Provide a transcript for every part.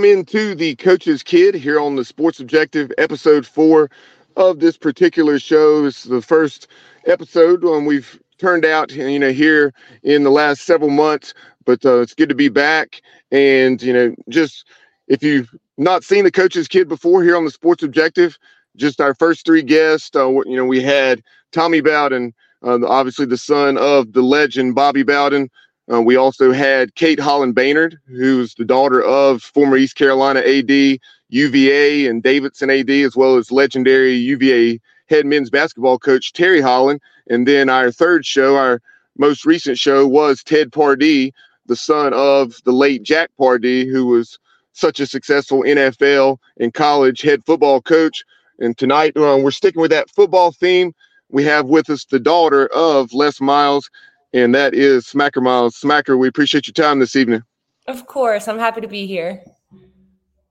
Welcome into the Coach's Kid here on the Sports Objective, episode four of this particular show. It's the first episode um, we've turned out, you know, here in the last several months. But uh, it's good to be back. And you know, just if you've not seen the Coach's Kid before here on the Sports Objective, just our first three guests. Uh, you know, we had Tommy Bowden, uh, obviously the son of the legend Bobby Bowden. Uh, we also had Kate Holland Baynard, who's the daughter of former East Carolina AD, UVA, and Davidson AD, as well as legendary UVA head men's basketball coach Terry Holland. And then our third show, our most recent show, was Ted Pardee, the son of the late Jack Pardee, who was such a successful NFL and college head football coach. And tonight, uh, we're sticking with that football theme. We have with us the daughter of Les Miles, and that is Smacker Miles. Smacker, we appreciate your time this evening. Of course, I'm happy to be here.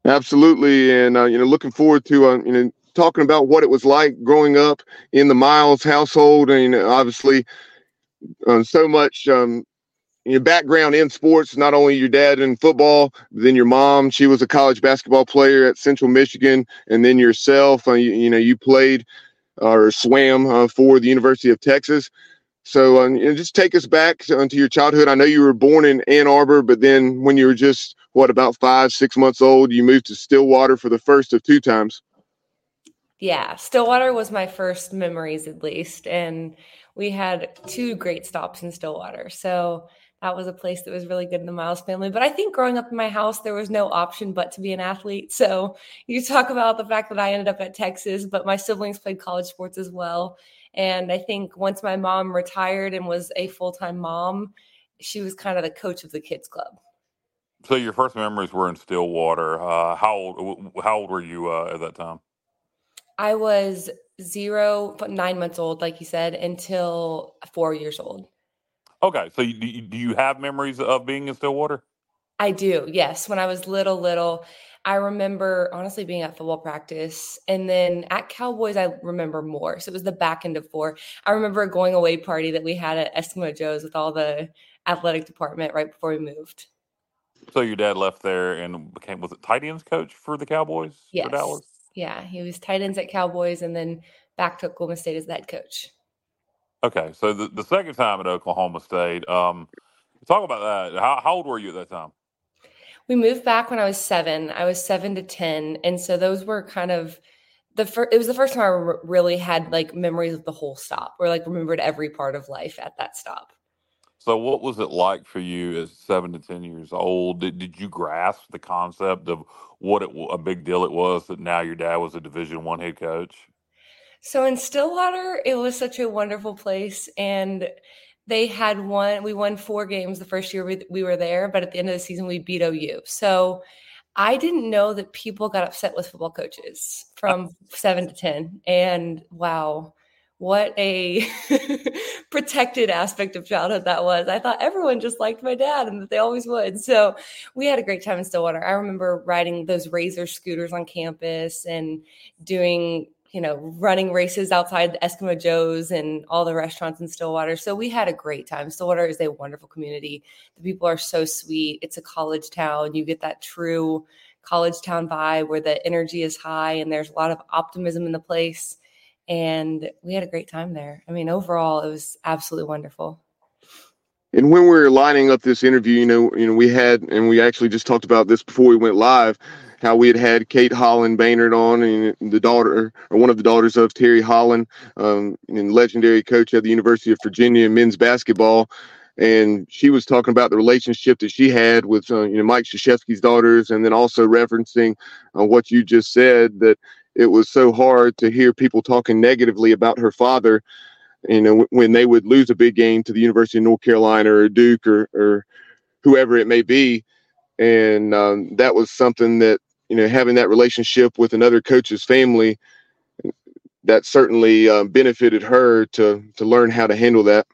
Absolutely, and uh, you know, looking forward to uh, you know talking about what it was like growing up in the Miles household, and obviously, uh, so much um, your background in sports. Not only your dad in football, then your mom. She was a college basketball player at Central Michigan, and then yourself. Uh, you, you know, you played or swam uh, for the University of Texas. So, um, you know, just take us back to, to, your childhood. I know you were born in Ann Arbor, but then when you were just what about five, six months old, you moved to Stillwater for the first of two times. Yeah, Stillwater was my first memories, at least, and we had two great stops in Stillwater. So that was a place that was really good in the Miles family. But I think growing up in my house, there was no option but to be an athlete. So you talk about the fact that I ended up at Texas, but my siblings played college sports as well. And I think once my mom retired and was a full time mom, she was kind of the coach of the kids club. So your first memories were in Stillwater. Uh, how old? How old were you uh, at that time? I was zero, nine months old, like you said, until four years old. Okay, so you, do you have memories of being in Stillwater? I do. Yes, when I was little, little, I remember honestly being at football practice and then at Cowboys, I remember more. So it was the back end of four. I remember a going away party that we had at Eskimo Joe's with all the athletic department right before we moved. So your dad left there and became, was it tight ends coach for the Cowboys? Yes. Yeah. He was tight ends at Cowboys and then back to Oklahoma State as the head coach. Okay. So the, the second time at Oklahoma State, um, talk about that. How, how old were you at that time? We moved back when I was seven. I was seven to 10. And so those were kind of the first, it was the first time I really had like memories of the whole stop or like remembered every part of life at that stop. So, what was it like for you as seven to 10 years old? Did, did you grasp the concept of what it, a big deal it was that now your dad was a Division One head coach? So, in Stillwater, it was such a wonderful place. And they had won we won four games the first year we, we were there but at the end of the season we beat ou so i didn't know that people got upset with football coaches from 7 to 10 and wow what a protected aspect of childhood that was. I thought everyone just liked my dad and that they always would. So we had a great time in Stillwater. I remember riding those razor scooters on campus and doing you know, running races outside the Eskimo Joe's and all the restaurants in Stillwater. So we had a great time. Stillwater is a wonderful community. The people are so sweet. It's a college town. You get that true college town vibe where the energy is high and there's a lot of optimism in the place. And we had a great time there. I mean, overall, it was absolutely wonderful. And when we were lining up this interview, you know, you know, we had, and we actually just talked about this before we went live how we had had Kate Holland Baynard on, and the daughter or one of the daughters of Terry Holland, um, and legendary coach at the University of Virginia men's basketball. And she was talking about the relationship that she had with uh, you know Mike Krzyzewski's daughters, and then also referencing uh, what you just said that it was so hard to hear people talking negatively about her father. you know, when they would lose a big game to the University of North Carolina or Duke or, or whoever it may be. And um, that was something that, you know, having that relationship with another coach's family, that certainly um, benefited her to to learn how to handle that.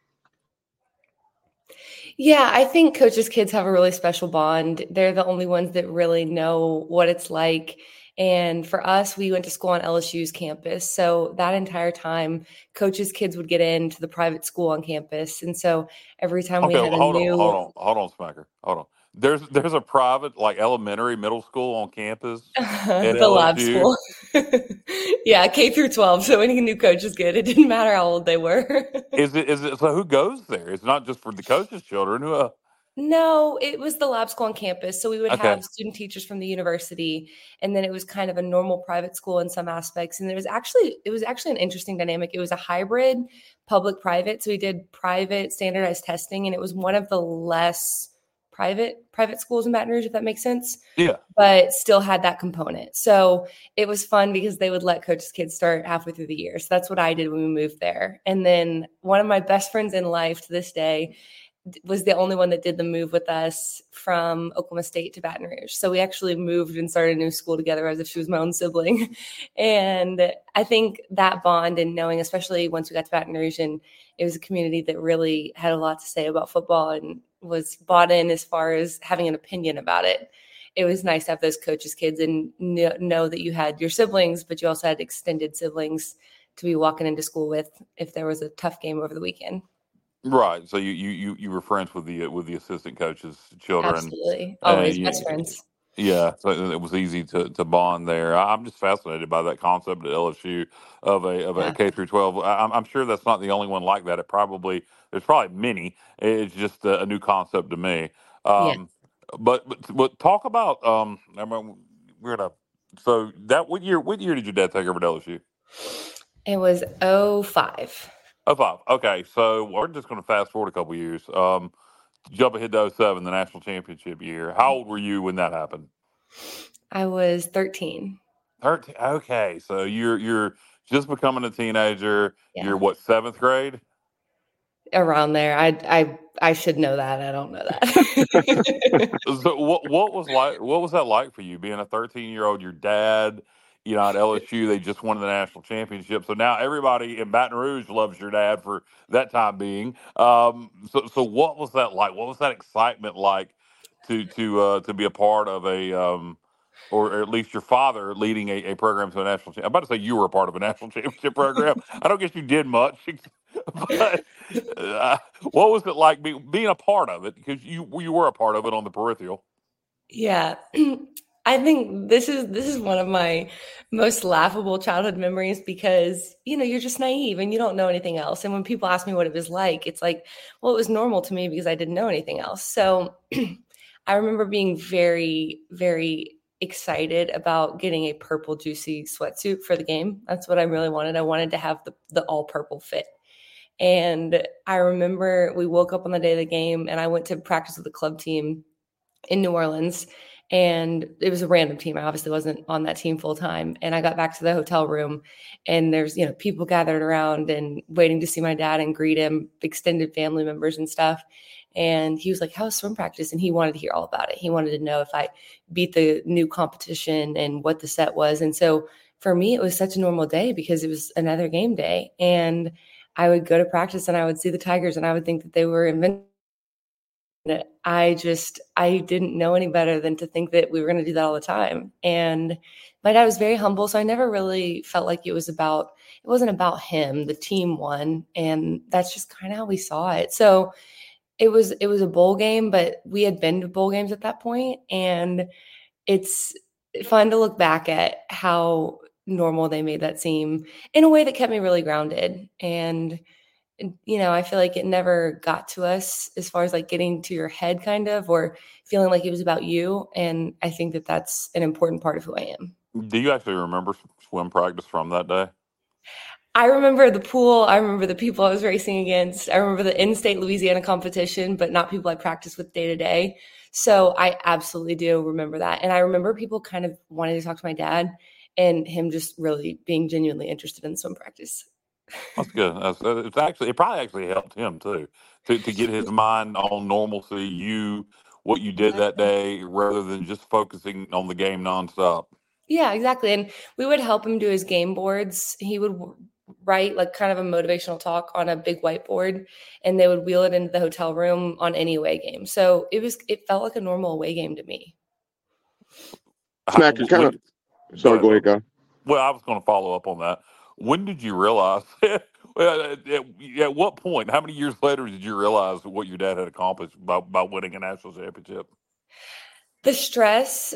Yeah, I think coaches' kids have a really special bond. They're the only ones that really know what it's like. And for us, we went to school on LSU's campus. So that entire time, coaches' kids would get into the private school on campus. And so every time okay, we had a hold new. on, hold on, hold on, Smacker. Hold on. There's there's a private like elementary middle school on campus. the lab school. yeah, K through 12. So any new coach is good. It didn't matter how old they were. is it is it so who goes there? It's not just for the coaches' children. Who uh, no, it was the lab school on campus. So we would Okay. have student teachers from the university, and then it was kind of a normal private school in some aspects. And it was actually it was actually an interesting dynamic. It was a hybrid public private. So we did private standardized testing, and it was one of the less private private schools in Baton Rouge, if that makes sense. Yeah. But still had that component. So it was fun because they would let coaches' kids start halfway through the year. So that's what I did when we moved there. And then one of my best friends in life to this day was the only one that did the move with us from Oklahoma State to Baton Rouge. So we actually moved and started a new school together as if she was my own sibling. And I think that bond and knowing, especially once we got to Baton Rouge, and it was a community that really had a lot to say about football and was bought in as far as having an opinion about it. It was nice to have those coaches' kids and know, that you had your siblings, but you also had extended siblings to be walking into school with if there was a tough game over the weekend. right? So you you you you were friends with the with the assistant coaches' children. Absolutely. uh, Always you- best friends. Yeah, so it was easy to, to bond there. I- I'm just fascinated by that concept at LSU of a of a Yeah. K through 12. I- I'm, I'm sure that's not the only one like that. It probably there's probably many. It's just a, a new concept to me. Um, But but but talk about um. I mean, we're gonna. So that what year? What year did your dad take over at LSU? It was 05. Oh five. Okay, so we're just going to fast forward a couple years. Um, jump ahead to 07, the national championship year. How old were you when that happened? I was 13. Thirteen. Okay, so you're you're just becoming a teenager. Yeah. You're what seventh grade? Around there. I I I should know that. I don't know that. So what what was like? What was that like for you being a 13 year old? Your dad, you know, at LSU, they just won the national championship. So now everybody in Baton Rouge loves your dad for that time being. Um, so so what was that like? What was that excitement like to to uh, to be a part of a um, or at least your father leading a, a program to a national championship. I'm about to say you were a part of a national championship program. I don't guess you did much, but uh, what was it like be, being a part of it? Because you you were a part of it on the peripheral. yeah. I think this is this is one of my most laughable childhood memories because you know you're just naive and you don't know anything else. And when people ask me what it was like, it's like, well, it was normal to me because I didn't know anything else. So I remember being very, very excited about getting a purple juicy sweatsuit for the game. That's what I really wanted. I wanted to have the, the all purple fit. And I remember we woke up on the day of the game and I went to practice with the club team in New Orleans. And it was a random team. I obviously wasn't on that team full time. And I got back to the hotel room and there's, you know, people gathered around and waiting to see my dad and greet him, extended family members and stuff. And he was like, How's swim practice? And he wanted to hear all about it. He wanted to know if I beat the new competition and what the set was. And so for me, it was such a normal day because it was another game day. And I would go to practice and I would see the Tigers and I would think that they were invincible. I just, I didn't know any better than to think that we were going to do that all the time. And my dad was very humble. So I never really felt like it was about, it wasn't about him. The team won. And that's just kind of how we saw it. So it was, it was a bowl game, but we had been to bowl games at that point, And it's fun to look back at how normal they made that seem in a way that kept me really grounded. And, you know, I feel like it never got to us as far as like getting to your head, kind of, or feeling like it was about you. And I think that that's an important part of who I am. Do you actually remember swim practice from that day? I remember the pool. I remember the people I was racing against. I remember the in state Louisiana competition, but not people I practice with day to day. So I absolutely do remember that. And I remember people kind of wanting to talk to my dad and him just really being genuinely interested in swim practice. That's good. That's, it's actually it probably actually helped him too to to get his mind on normalcy. You what you did that day rather than just focusing on the game nonstop. Yeah, exactly. And we would help him do his game boards. He would write like kind of a motivational talk on a big whiteboard and they would wheel it into the hotel room on any away game. So it was it felt like a normal away game to me. Smack, you kind of sorry, go ahead, go. Well, I was going to follow up on that. When did you realize? at, at, what point? How many years later did you realize what your dad had accomplished by, by winning a national championship? The stress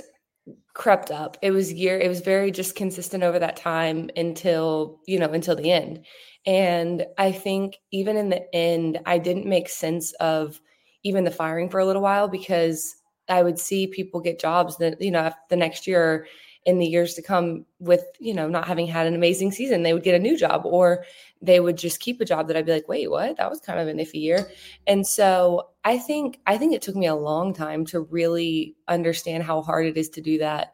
crept up. It was year. It was very just consistent over that time until you know until the end. And I think even in the end, I didn't make sense of even the firing for a little while because I would see people get jobs that you know the next year in the years to come with you know not having had an amazing season they would get a new job or they would just keep a job that i'd be like wait what? That was kind of an iffy year. And so i think i think it took me a long time to really understand how hard it is to do that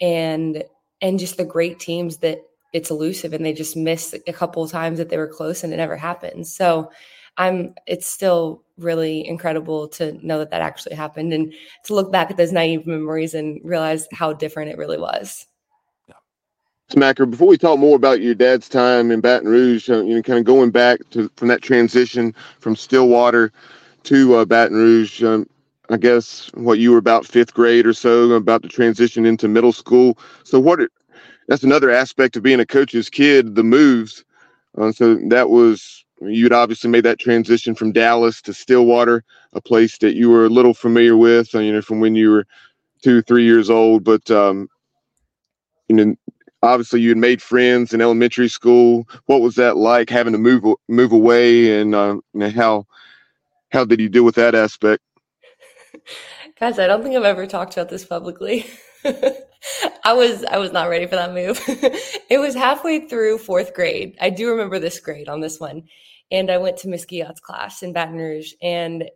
and and just the great teams that it's elusive and they just miss a couple of times that they were close and it never happens so i'm it's still really incredible to know that that actually happened and to look back at those naive memories and realize how different it really was. Smacker, before we talk more about your dad's time in Baton Rouge, uh, you know, kind of going back to from that transition from Stillwater to uh, Baton Rouge, um, I guess what you were about fifth grade or so, about to transition into middle school. So, what? That's another aspect of being a coach's kid, the moves. Uh, so that was You'd obviously made that transition from Dallas to Stillwater, a place that you were a little familiar with, uh, you know, from when you were two, three years old. But um, you know, obviously you had made friends in elementary school. What was that like having to move move away, and uh, you know, how how did you deal with that aspect? Guys, I don't think I've ever talked about this publicly. I was I was not ready for that move. it was halfway through fourth grade. I do remember this grade on this one, and I went to Miss Guyot's class in Baton Rouge, and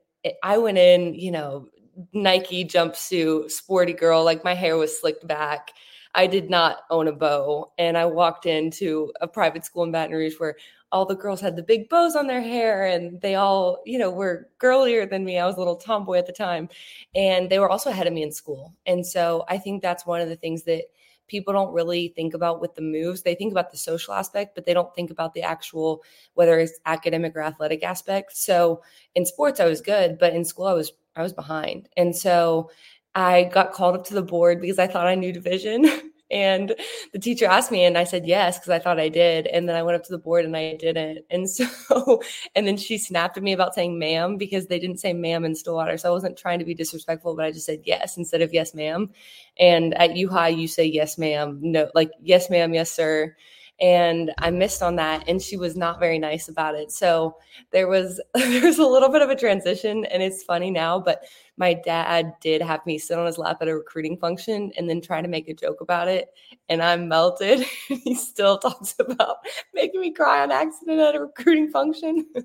I went in, you know, Nike jumpsuit, sporty girl, like my hair was slicked back. I did not own a bow, and I walked into a private school in Baton Rouge where all the girls had the big bows on their hair and they all, you know, were girlier than me. I was a little tomboy at the time. And they were also ahead of me in school. And so I think that's one of the things that people don't really think about with the moves. They think about the social aspect, but they don't think about the actual, whether it's academic or athletic aspect. So in sports, I was good, but in school, I was I was behind. And so I got called up to the board because I thought I knew division. And the teacher asked me, and I said yes because I thought I did. And then I went up to the board and I didn't. And so, and then she snapped at me about saying ma'am because they didn't say ma'am in Stillwater. So I wasn't trying to be disrespectful, but I just said yes instead of yes, ma'am. And at U High, you say yes, ma'am. No, like yes, ma'am, yes, sir and I missed on that and she was not very nice about it. So there was there was a little bit of a transition and it's funny now, but my dad did have me sit on his lap at a recruiting function and then try to make a joke about it and I'm melted. he still talks about making me cry on accident at a recruiting function.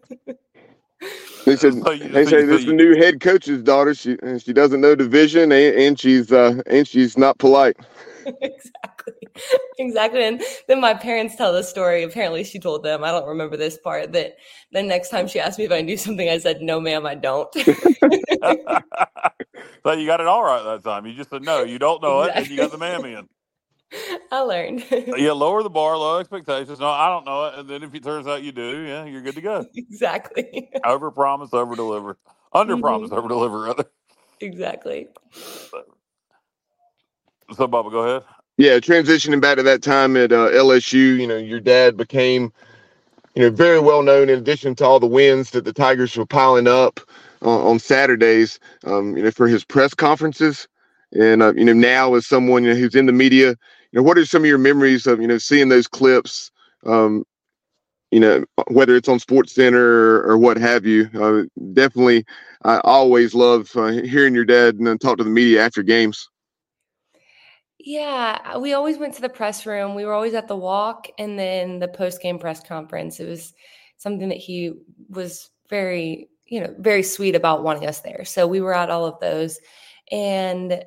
They said so they so say this is the new head coach's daughter. She she doesn't know division and, and she's uh and she's not polite. exactly. Exactly. And then my parents tell the story. Apparently, she told them, I don't remember this part, that the next time she asked me if I knew something, I said, No, ma'am, I don't. so you got it all right that time. You just said, No, you don't know exactly. it. And you got the ma'am in. I learned. yeah, lower the bar, low expectations. No, I don't know it. And then if it turns out you do, yeah, you're good to go. Exactly. over promise, over deliver. Under promise, mm-hmm. over deliver, rather. Exactly. So, Bubba, go ahead. Yeah, transitioning back to that time at uh, LSU, you know, your dad became, you know, very well known. In addition to all the wins that the Tigers were piling up uh, on Saturdays, um, you know, for his press conferences, and uh, you know, now as someone you know, who's in the media, you know, what are some of your memories of you know seeing those clips? Um, you know, whether it's on Sports Center or, or what have you. Uh, definitely, I always love uh, hearing your dad and talk to the media after games. Yeah, uh, we always went to the press room. We were always at the walk and then the post game press conference. It was something that he was very, you know, very sweet about wanting us there. So we were at all of those. And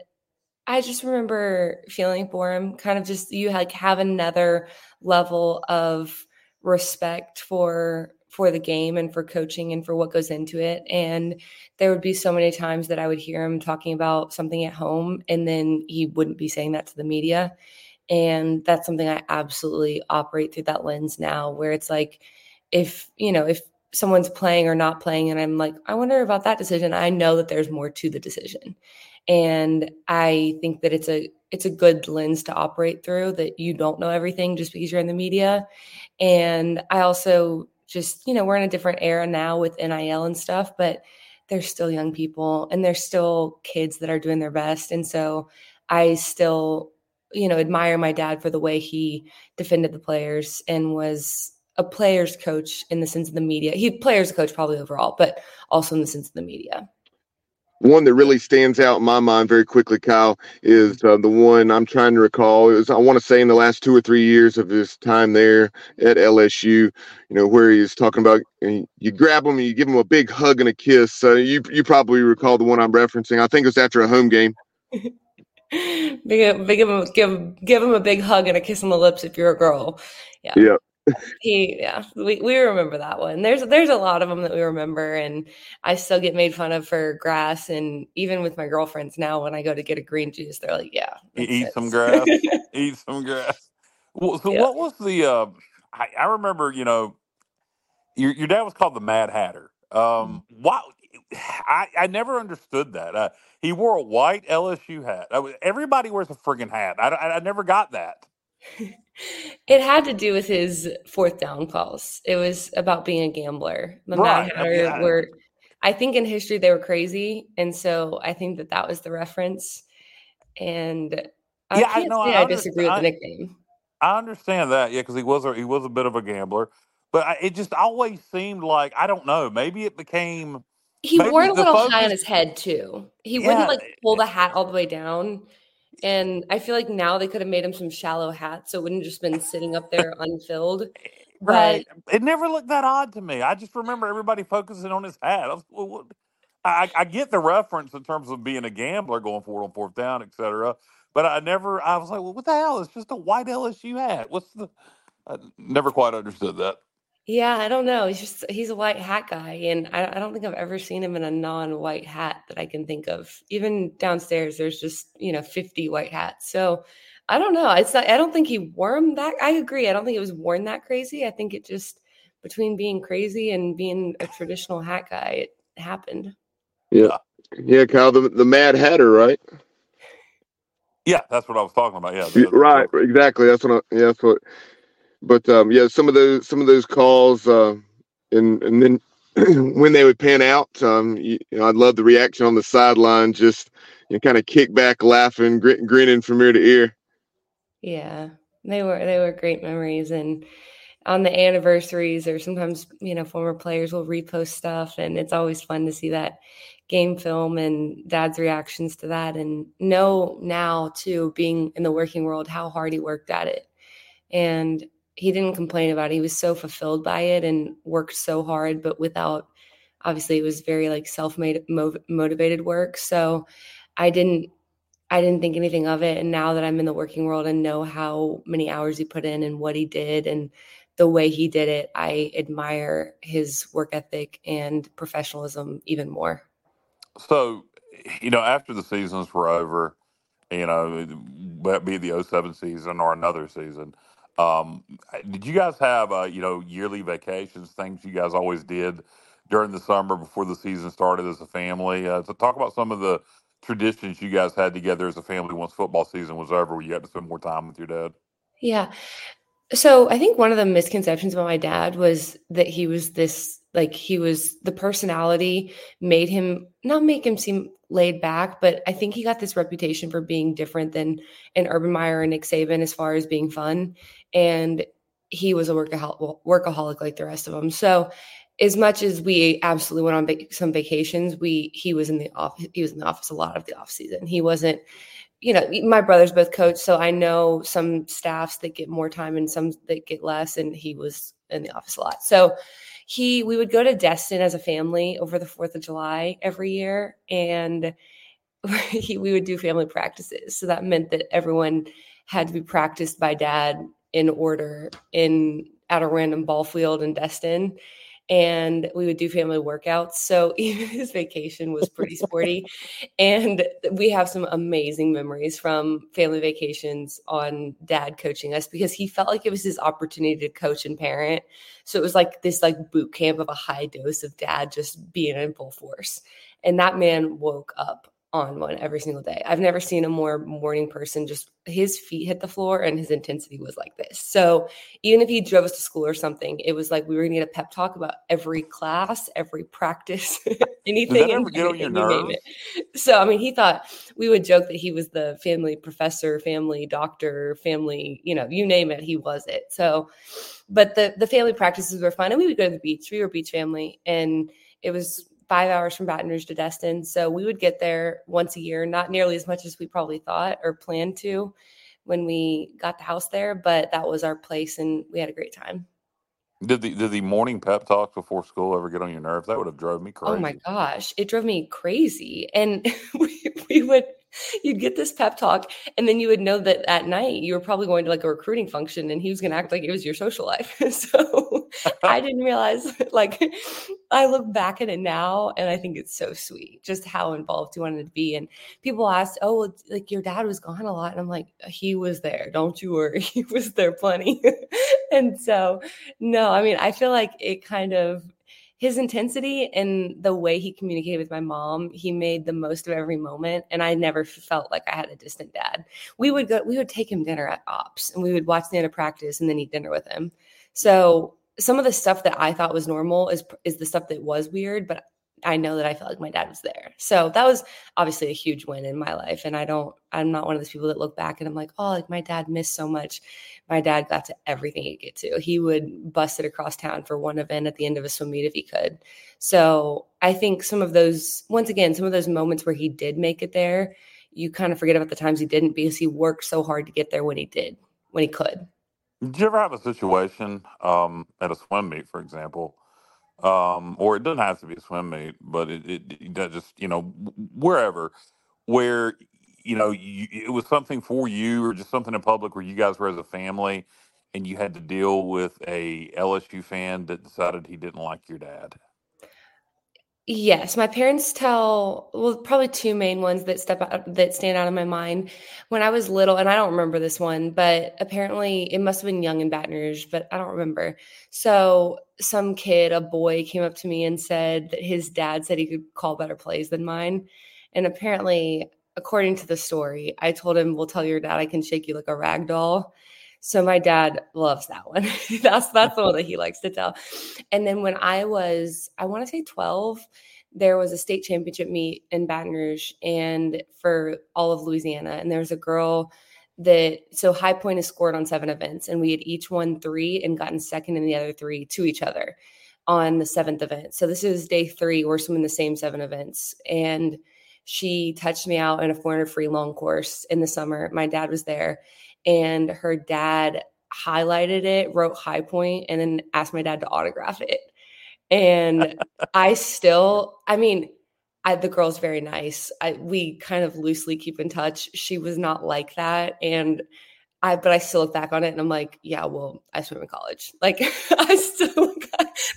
I just remember feeling for him, kind of just you like have another level of respect for for the game and for coaching and for what goes into it. And there would be so many times that I would hear him talking about something at home and then he wouldn't be saying that to the media. And that's something I absolutely operate through that lens now, where it's like, if, you know, if someone's playing or not playing, and I'm like, I wonder about that decision, I know that there's more to the decision. And I think that it's a it's a good lens to operate through that you don't know everything just because you're in the media. And I also just, you know, we're in a different era now with NIL and stuff, but they're still young people and they're still kids that are doing their best. And so I still, you know, admire my dad for the way he defended the players and was a player's coach in the sense of the media. He players coach probably overall, but also in the sense of the media one that really stands out in my mind very quickly, Kyle, is uh, the one I'm trying to recall. It was, I want to say, in the last two or three years of his time there at LSU, you know, where he's talking about you grab him and you give him a big hug and a kiss. So you you probably recall the one I'm referencing. I think it was after a home game. big, big, give give him a big hug and a kiss on the lips if you're a girl. Yeah. Yeah he yeah we, we remember that one. There's there's a lot of them that we remember and i still get made fun of for grass and even with my girlfriends now when i go to get a green juice they're like yeah eat some grass eat some grass. Well, so yeah. what was the uh I, I, remember you know your, your dad was called the mad hatter. Um mm-hmm. why I, I never understood that. Uh, he wore a white lsu hat. Everybody wears a friggin' hat. I, I, I never got that it had to do with his fourth down calls. It was about being a gambler. The right. Mad Hatter yeah. were, I think in history they were crazy, and so I think that that was the reference. And I yeah, can't I, say I, I disagree with the nickname. I understand that, yeah, because he was a, he was a bit of a gambler, but I, it just always seemed like I don't know. Maybe it became. He wore it a little focus, high on his head too. He yeah, wouldn't like pull eh, the hat all the way down. And I feel like now they could have made him some shallow hats so it wouldn't just been sitting up there unfilled. Right. But, it never looked that odd to me. I just remember everybody focusing on his hat. I, was, I, I, get the reference in terms of being a gambler going forward on fourth down, et cetera. But I never, I was like, well, what the hell? It's just a white LSU hat. What's the, I never quite understood that. Yeah, I don't know. He's just he's a white hat guy, and I, I don't think I've ever seen him in a non-white hat that I can think of. Even downstairs, there's just you know 50 white hats. So I don't know. It's not. I don't think he wore them that. I agree. I don't think it was worn that crazy. I think it just between being crazy and being a traditional hat guy, it happened. Yeah, yeah, Kyle, the the Mad Hatter, right? Yeah, that's what I was talking about. Yeah, the, right, exactly. That's what. I, yeah, that's what but um, yeah, some of those some of those calls, uh, and and then when they would pan out, um, you, you, know, I'd love the reaction on the sideline, just you know, kind of kick back, laughing, gr- grinning from ear to ear. Yeah, they were they were great memories, and on the anniversaries, or sometimes you know former players will repost stuff, and it's always fun to see that game film and dad's reactions to that and know now too being in the working world how hard he worked at it and he didn't complain about it. He was so fulfilled by it and worked so hard, but without obviously it was very like self-made motivated work. So I didn't I didn't think anything of it. And now that I'm in the working world and know how many hours he put in and what he did and the way he did it, I admire his work ethic and professionalism even more. So, you know, after the seasons were over, you know, be the 07 season or another season, um, did you guys have uh, you know yearly vacations, things you guys always did during the summer before the season started as a family? Uh, talk about some of the traditions you guys had together as a family once football season was over, where you had to spend more time with your dad. Yeah. So I think one of the misconceptions about my dad was that he was this like he was the personality made him not make him seem laid back, but I think he got this reputation for being different than an Urban Meyer and Nick Saban as far as being fun. And he was a workaholic, workaholic like the rest of them. So as much as we absolutely went on some vacations, we he was in the office. He was in the office a lot of the off season. He wasn't, you know, my brothers both coach, so I know some staffs that get more time and some that get less. And he was in the office a lot. So he we would go to Destin as a family over the 4th of July every year and he, we would do family practices. So that meant that everyone had to be practiced by dad in order in at a random ball field in Destin and we would do family workouts. So even his vacation was pretty sporty. and we have some amazing memories from family vacations on dad coaching us because he felt like it was his opportunity to coach and parent. So it was like this like boot camp of a high dose of dad just being in full force. And that man woke up on one every single day. I've never seen a more morning person just his feet hit the floor and his intensity was like this. So even if he drove us to school or something, it was like we were gonna get a pep talk about every class, every practice, anything. On your nerves? So I mean, he thought we would joke that he was the family professor, family doctor, family, you know, you name it, he was it. So, but the the family practices were fun, and we would go to the beach. We were beach family, and it was five hours from Baton Rouge to Destin. So we would get there once a year, not nearly as much as we probably thought or planned to when we got the house there, but that was our place and we had a great time. Did the did the morning pep talk before school ever get on your nerves? That would have drove me crazy. Oh my gosh, it drove me crazy. And we, we would you'd get this pep talk and then you would know that at night you were probably going to like a recruiting function and he was going to act like it was your social life. So i didn't realize like i look back at it now and i think it's so sweet just how involved he wanted to be and people asked oh like your dad was gone a lot and i'm like uh, he was there don't you worry he was there plenty. And so no i mean i feel like it kind of his intensity and the way he communicated with my mom, he made the most of every moment. And I never felt like I had a distant dad. We would go, we would take him dinner at ops and we would watch the end of practice and then eat dinner with him. So some of the stuff that I thought was normal is is the stuff that was weird, but I know that I felt like my dad was there. So that was obviously a huge win in my life. And I don't, I'm not one of those people that look back and I'm like, oh, like my dad missed so much. My dad got to everything he'd get to. He would bust it across town for one event at the end of a swim meet if he could. So I think some of those, once again, some of those moments where he did make it there, you kind of forget about the times he didn't because he worked so hard to get there when he did, when he could. Did you ever have a situation um, at a swim meet, for example? Um, or it doesn't have to be a swim meet, but it, it, it just you know wherever where you know you, it was something for you or just something in public where you guys were as a family and you had to deal with a LSU fan that decided he didn't like your dad. Yes, my parents tell well probably two main ones that step out that stand out in my mind. When I was little, and I don't remember this one, but apparently it must have been young in Baton Rouge, but I don't remember. So some kid, a boy, came up to me and said that his dad said he could call better plays than mine. And apparently, according to the story, I told him, "We'll tell your dad I can shake you like a rag doll." So my dad loves that one. that's that's the one that he likes to tell. And then when I was, I want to say 12, there was a state championship meet in Baton Rouge and for all of Louisiana. And there was a girl that so High Point is scored on seven events, and we had each won three and gotten second in the other three to each other on the seventh event. So this is day three. We're swimming the same seven events. And she touched me out in a 400 free long course in the summer. My dad was there and her dad highlighted it, wrote high point, and then asked my dad to autograph it. And I still, I mean, I, the girl's very nice. I, we kind of loosely keep in touch. She was not like that, and I, but I still look back on it and I'm like, yeah, well, I swim in college. Like, I still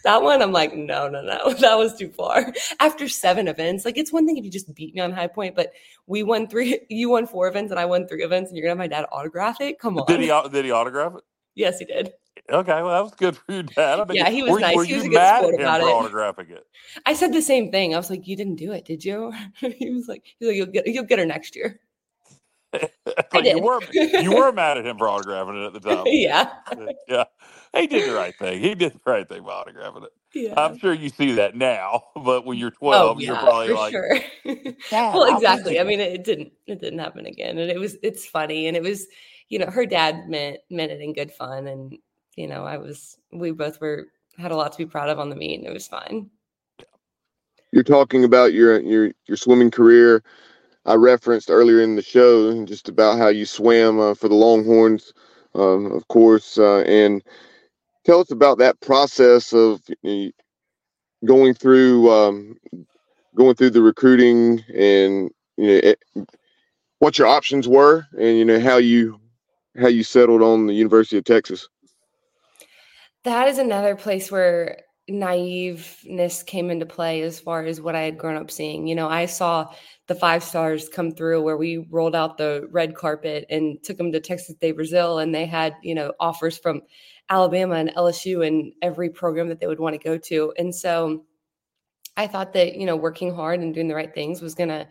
that one. I'm like, no, no, no, that was too far. After seven events, like, it's one thing if you just beat me on high point, but we won three, you won four events, and I won three events, and you're gonna have my dad autograph it. Come on. Did he? Did he autograph it? Yes, he did. Okay, well, that was good for your dad. I mean, yeah, he was were, nice. Were he was you mad sport at him about for it. autographing it? I said the same thing. I was like, "You didn't do it, did you?" he was like, "He's like, you'll get, you'll get her next year." but you were you were mad at him for autographing it at the time. yeah, yeah. He did the right thing. He did the right thing by autographing it. yeah. I'm sure you see that now, but when you're 12, oh you're probably for like, sure. "Dad, well, exactly. I wanted mean, it didn't it didn't happen again, and it was it's funny, and it was you know her dad meant meant it in good fun, and you know I was we both were had a lot to be proud of on the meet, and it was fine. You're talking about your your your swimming career. I referenced earlier in the show just about how you swam uh, for the Longhorns, um, of course, uh, and tell us about that process of know, going through um, going through the recruiting and you know it, what your options were, and you know how you how you settled on the University of Texas. that is another place where naiveness came into play as far as what I had grown up seeing. You know, I saw the five stars come through where we rolled out the red carpet and took them to Texas de Brazil and they had, you know, offers from Alabama and LSU and every program that they would want to go to. And so I thought that, you know, working hard and doing the right things was going to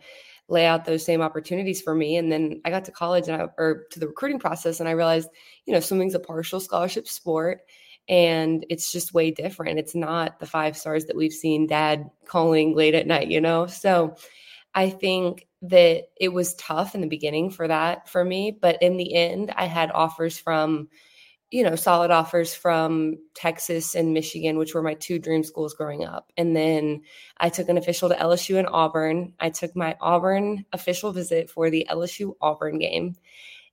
lay out those same opportunities for me. And then I got to college and I, or to the recruiting process and I realized, you know, swimming's a partial scholarship sport and it's just way different. It's not the five stars that we've seen dad calling late at night, you know? So I think that it was tough in the beginning for that for me, but in the end, I had offers from, you know, solid offers from Texas and Michigan, which were my two dream schools growing up. And then I took an official to LSU and Auburn. I took my Auburn official visit for the LSU Auburn game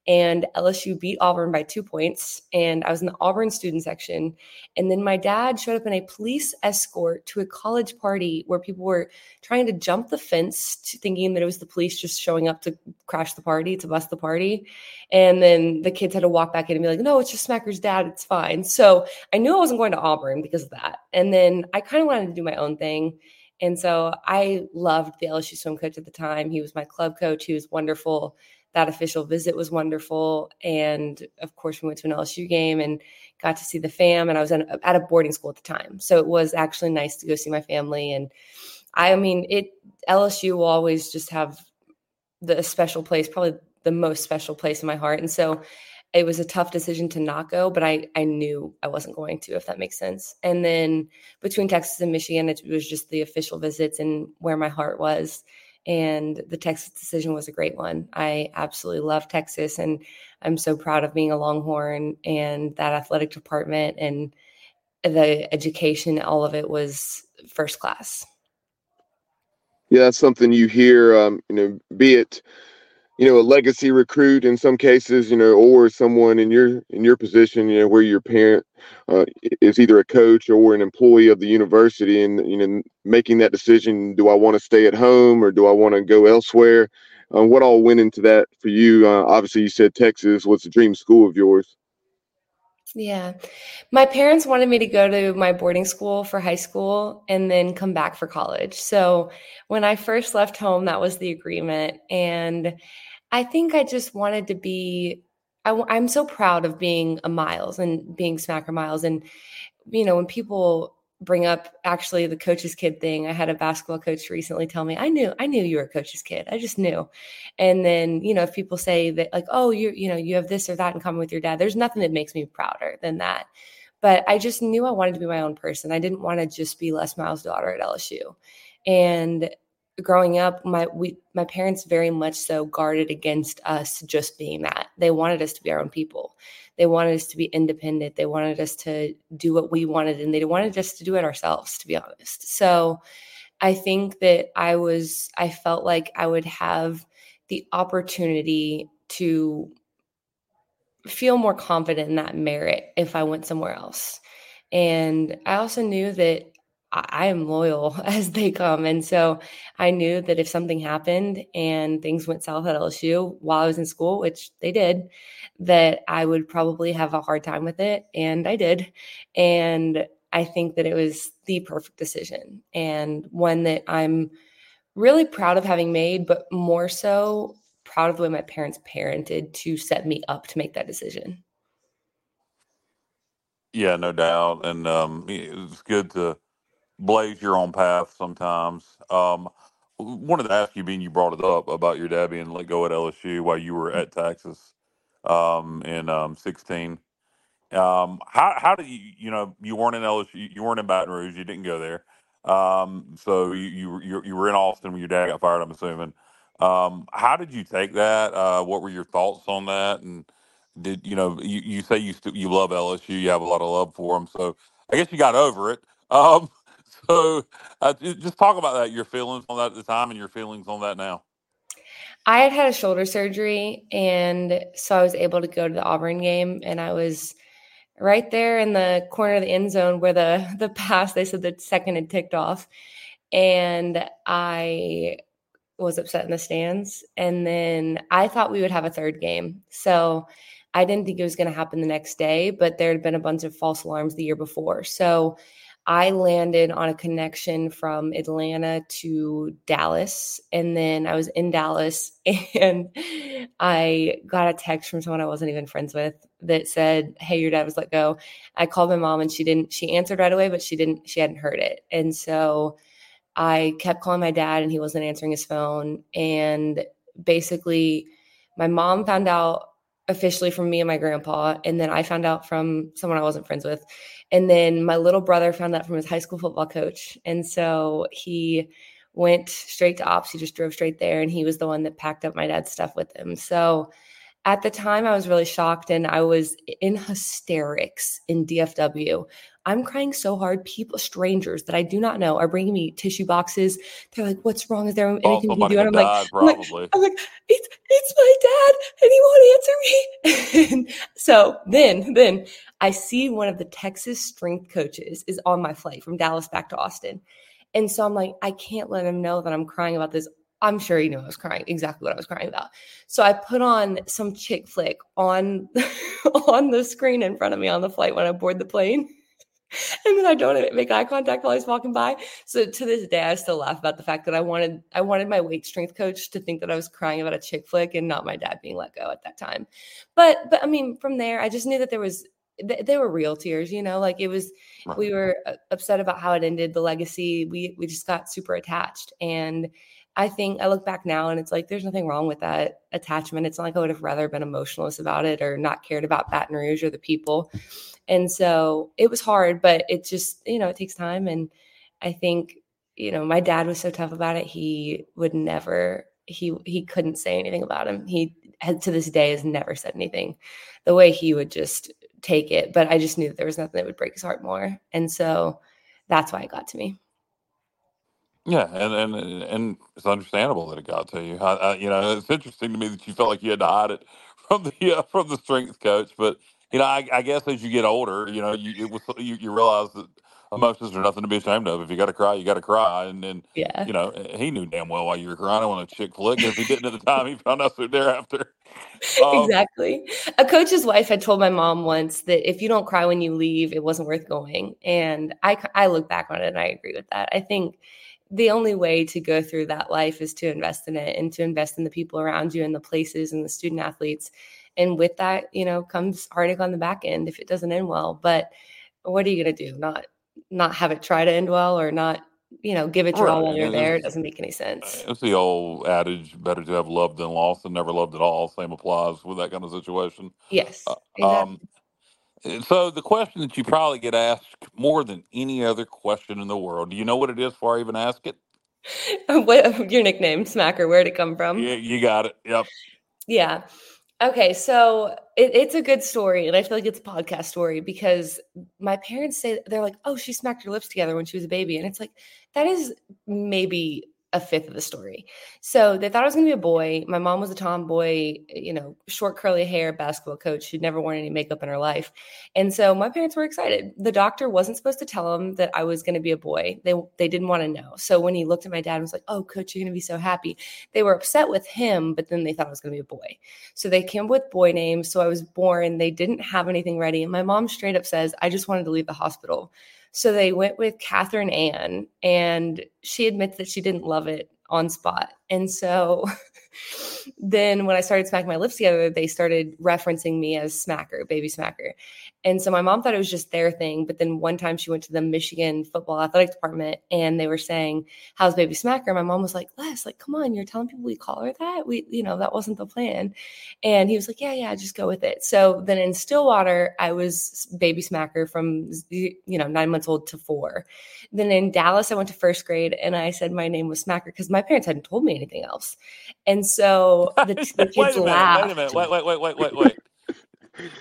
and LSU beat Auburn by two points. And I was in the Auburn student section. And then my dad showed up in a police escort to a college party where people were trying to jump the fence, to thinking that it was the police just showing up to crash the party, to bust the party. And then the kids had to walk back in and be like, no, it's just Smacker's dad. It's fine. So I knew I wasn't going to Auburn because of that. And then I kind of wanted to do my own thing. And so I loved the LSU swim coach at the time. He was my club coach. He was wonderful that official visit was wonderful. And of course, we went to an LSU game and got to see the fam. And I was at a boarding school at the time. So it was actually nice to go see my family. And I mean, it LSU will always just have the special place, probably the most special place in my heart. And so it was a tough decision to not go, but I, I knew I wasn't going to, if that makes sense. And then between Texas and Michigan, it was just the official visits and where my heart was and the Texas decision was a great one. I absolutely love Texas, and I'm so proud of being a Longhorn and that athletic department and the education. All of it was first class. Yeah, that's something you hear. Um, you know, be it you know a legacy recruit in some cases you know or someone in your in your position you know where your parent uh, is either a coach or an employee of the university and you know making that decision do i want to stay at home or do i want to go elsewhere? Uh, what all went into that for you? Uh, obviously you said texas was a dream school of yours yeah. My parents wanted me to go to my boarding school for high school and then come back for college. So when I first left home, that was the agreement. And I think I just wanted to be. I, I'm so proud of being a Miles and being Smacker Miles. And, you know, when people bring up actually the coach's kid thing. I had a basketball coach recently tell me, I knew, I knew you were a coach's kid. I just knew. And then, you know, if people say that like, oh, you, you know, you have this or that in common with your dad, there's nothing that makes me prouder than that. But I just knew I wanted to be my own person. I didn't want to just be Les Miles' daughter at LSU. And growing up my we my parents very much so guarded against us just being that they wanted us to be our own people they wanted us to be independent. They wanted us to do what we wanted and they wanted us to do it ourselves to be honest. So i think that i was i felt like i would have the opportunity to feel more confident in that merit if i went somewhere else. And i also knew that I am loyal as they come. And so I knew that if something happened and things went south at LSU while I was in school, which they did, that I would probably have a hard time with it. And I did. And I think that it was the perfect decision and one that I'm really proud of having made, but more so proud of the way my parents parented to set me up to make that decision. Yeah, no doubt. And um, it's good to blaze your own path sometimes. Um, wanted to ask you, being you brought it up about your dad being let go at LSU while you were at Texas um, in um, 16. Um, how how did you you know you weren't in LSU, you weren't in Baton Rouge, you didn't go there. Um, so you, you you were in Austin when your dad got fired. I'm assuming. Um, how did you take that? Uh, what were your thoughts on that? And did you know you, you say you st- you love LSU, you have a lot of love for them. So I guess you got over it. Um, so uh, just talk about that, your feelings on that at the time and your feelings on that now. I had had a shoulder surgery, and so I was able to go to the Auburn game, and I was right there in the corner of the end zone where the the pass they said the second had ticked off, and I was upset in the stands, and then I thought we would have a third game, so I didn't think it was going to happen the next day, but there had been a bunch of false alarms the year before. So I landed on a connection from Atlanta to Dallas. And then I was in Dallas and I got a text from someone I wasn't even friends with that said, Hey, your dad was let go. I called my mom and she didn't, she answered right away, but she didn't, she hadn't heard it. And so I kept calling my dad and he wasn't answering his phone. And basically, my mom found out officially from me and my grandpa. And then I found out from someone I wasn't friends with. And then my little brother found out from his high school football coach. And so he went straight to ops. He just drove straight there. And he was the one that packed up my dad's stuff with him. So at the time, I was really shocked and I was in hysterics in DFW. I'm crying so hard. People, strangers that I do not know, are bringing me tissue boxes. They're like, "What's wrong? Is there anything oh, we can do?" And I'm like, I'm like, I'm like, "It's it's my dad, and he won't answer me." and so then, then I see one of the Texas strength coaches is on my flight from Dallas back to Austin, and so I'm like, I can't let him know that I'm crying about this. I'm sure he knew I was crying exactly what I was crying about. So I put on some chick flick on on the screen in front of me on the flight when I board the plane and then I don't make eye contact while he's walking by. So to this day, I still laugh about the fact that I wanted I wanted my weight strength coach to think that I was crying about a chick flick and not my dad being let go at that time. But but I mean, from there, I just knew that there was they were real tears. You know, like it was. We were uh, upset about how it ended, the legacy. We we just got super attached, and I think I look back now and it's like there's nothing wrong with that attachment. It's not like I would have rather been emotionless about it or not cared about Baton Rouge or the people. And so it was hard, but it just, you know, it takes time. And I think, you know, my dad was so tough about it. He would never, he he couldn't say anything about him. He had to this day has never said anything. The way he would just take it. But I just knew that there was nothing that would break his heart more. And so that's why it got to me. Yeah, and and and it's understandable that it got to you. I, I, you know, it's interesting to me that you felt like you had to hide it from the uh, from the strength coach. But you know, I, I guess as you get older, you know, you it was you, you realize that emotions are nothing to be ashamed of. If you got to cry, you got to cry. And then, yeah, you know, he knew damn well why you were crying on a chick flick. If he didn't at the time, he found out soon thereafter. Um, exactly. A coach's wife had told my mom once that if you don't cry when you leave, it wasn't worth going. And I I look back on it and I agree with that. I think the only way to go through that life is to invest in it and to invest in the people around you and the places and the student athletes. And with that, you know, comes heartache on the back end if it doesn't end well. But what are you going to do? Not not have it try to end well or not you know, give it your right. all while you're there. It doesn't make any sense. It's the old adage: better to have loved than lost, and never loved at all. Same applies with that kind of situation. Yes. Uh, exactly. Um, so the question that you probably get asked more than any other question in the world, do you know what it is before I even ask it? what your nickname, Smacker? Where'd it come from? Yeah, you got it. Yep. Yeah. Okay, so it, it's a good story, and I feel like it's a podcast story because my parents say they're like, "Oh, she smacked her lips together when she was a baby," and it's like that is maybe a fifth of the story. So they thought I was going to be a boy. My mom was a tomboy, you know, short curly hair basketball coach. She'd never worn any makeup in her life. And so my parents were excited. The doctor wasn't supposed to tell them that I was going to be a boy. They they didn't want to know. So when he looked at my dad and was like, "Oh, coach, you're going to be so happy." They were upset with him, but then they thought I was going to be a boy. So they came with boy names. So I was born. They didn't have anything ready. And my mom straight up says, "I just wanted to leave the hospital." So they went with Kathryn Ann, and she admits that she didn't love it on spot. And so then when I started smacking my lips together, they started referencing me as Smacker, baby Smacker. And so my mom thought it was just their thing. But then one time she went to the Michigan football athletic department and they were saying, How's baby Smacker? My mom was like, Les, like, come on, you're telling people we call her that? We, you know, that wasn't the plan. And he was like, Yeah, yeah, just go with it. So then in Stillwater, I was baby Smacker from, you know, nine months old to four. Then in Dallas, I went to first grade and I said my name was Smacker because my parents hadn't told me anything else. And so the, the kids wait laughed. Wait a minute, wait, wait, wait, wait, wait, wait.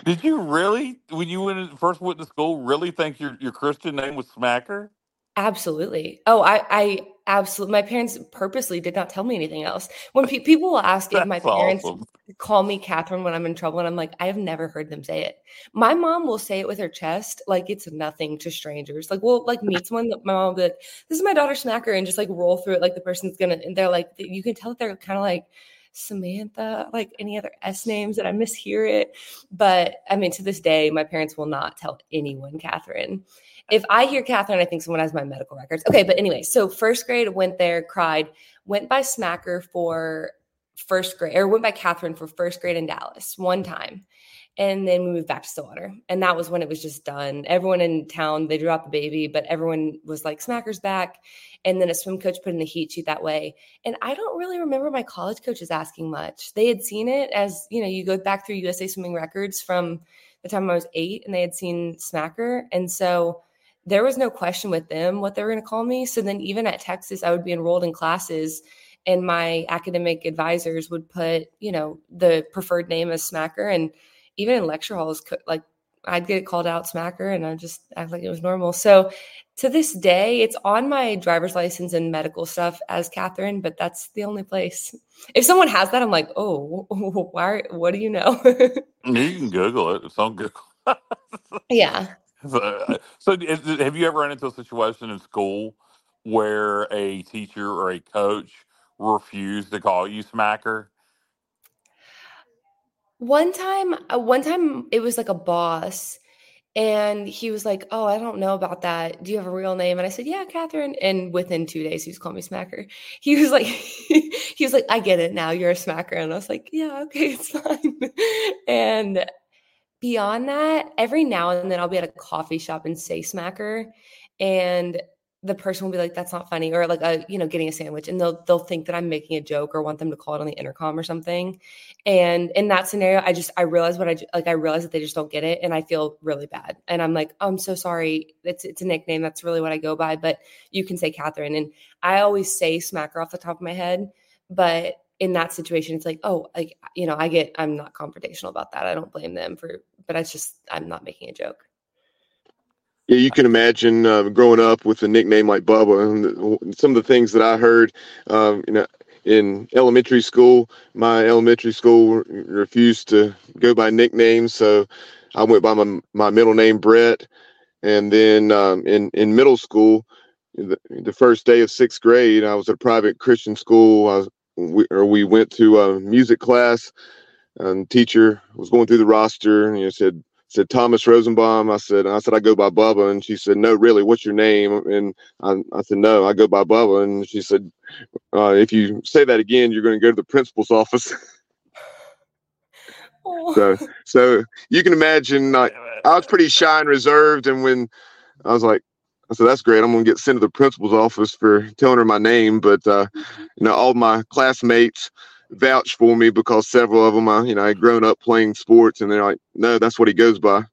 Did you really, when you went first went to school, really think your your Christian name was Smacker? Absolutely. Oh, I, I absolutely. My parents purposely did not tell me anything else. When pe- people will ask if my parents awesome. call me Kathryn when I'm in trouble, and I'm like, I have never heard them say it. My mom will say it with her chest, like it's nothing to strangers. Like we'll like meet someone that my mom will be like, "This is my daughter Smacker," and just like roll through it like the person's gonna. And they're like, you can tell that they're kind of like Samantha, like any other S names that I mishear it. But I mean, to this day, my parents will not tell anyone Kathryn. If I hear Kathryn, I think someone has my medical records. Okay, but anyway, so first grade went there, cried, went by Smacker for first grade, or went by Kathryn for first grade in Dallas one time. And then we moved back to Stillwater. And that was when it was just done. Everyone in town, they dropped the baby, but everyone was like, Smacker's back. And then a swim coach put in the heat sheet that way. And I don't really remember my college coaches asking much. They had seen it as, you know, you go back through USA swimming records from the time I was eight and they had seen Smacker. And so there was no question with them what they were going to call me. So then even at Texas, I would be enrolled in classes and my academic advisors would put, you know, the preferred name as Smacker. And even in lecture halls, like I'd get called out Smacker and I just act like it was normal. So to this day, it's on my driver's license and medical stuff as Kathryn, but that's the only place. If someone has that, I'm like, oh, why? What do you know? you can Google it. It's on Google. yeah. So, uh, so is, have you ever run into a situation in school where a teacher or a coach refused to call you Smacker? One time, uh, one time it was like a boss, and he was like, "Oh, I don't know about that. Do you have a real name?" And I said, "Yeah, Kathryn." And within two days, he was calling me Smacker. He was like, he was like, "I get it now. You're a Smacker." And I was like, "Yeah, okay, it's fine." and beyond that, every now and then I'll be at a coffee shop and say Smacker, and the person will be like, "That's not funny," or like a you know getting a sandwich, and they'll they'll think that I'm making a joke or want them to call it on the intercom or something. And in that scenario, I just I realize what I like. I realize that they just don't get it, and I feel really bad. And I'm like, oh, "I'm so sorry. It's it's a nickname. That's really what I go by, but you can say Kathryn." And I always say Smacker off the top of my head, but in that situation, it's like, oh, like you know, I get I'm not confrontational about that. I don't blame them for, but it's just I'm not making a joke. Yeah, you can imagine uh, growing up with a nickname like Bubba, and some of the things that I heard, um, you know, in elementary school. My elementary school refused to go by nicknames, so I went by my my middle name Brett. And then um, in in middle school, the, the, first day of sixth grade, I was at a private Christian school. Was, we, or we went to a music class, and teacher was going through the roster, and know, said said Thomas Rosenbaum. I said, I said, I go by Bubba. And she said, no, really, what's your name? And I, I said, no, I go by Bubba. And she said, uh, if you say that again, you're going to go to the principal's office. so, so you can imagine, like, I was pretty shy and reserved. And when I was like, I said, that's great. I'm going to get sent to the principal's office for telling her my name. But, uh, you know, all my classmates, vouch for me because several of them, I, you know, I had grown up playing sports, and they're like, "No, that's what he goes by."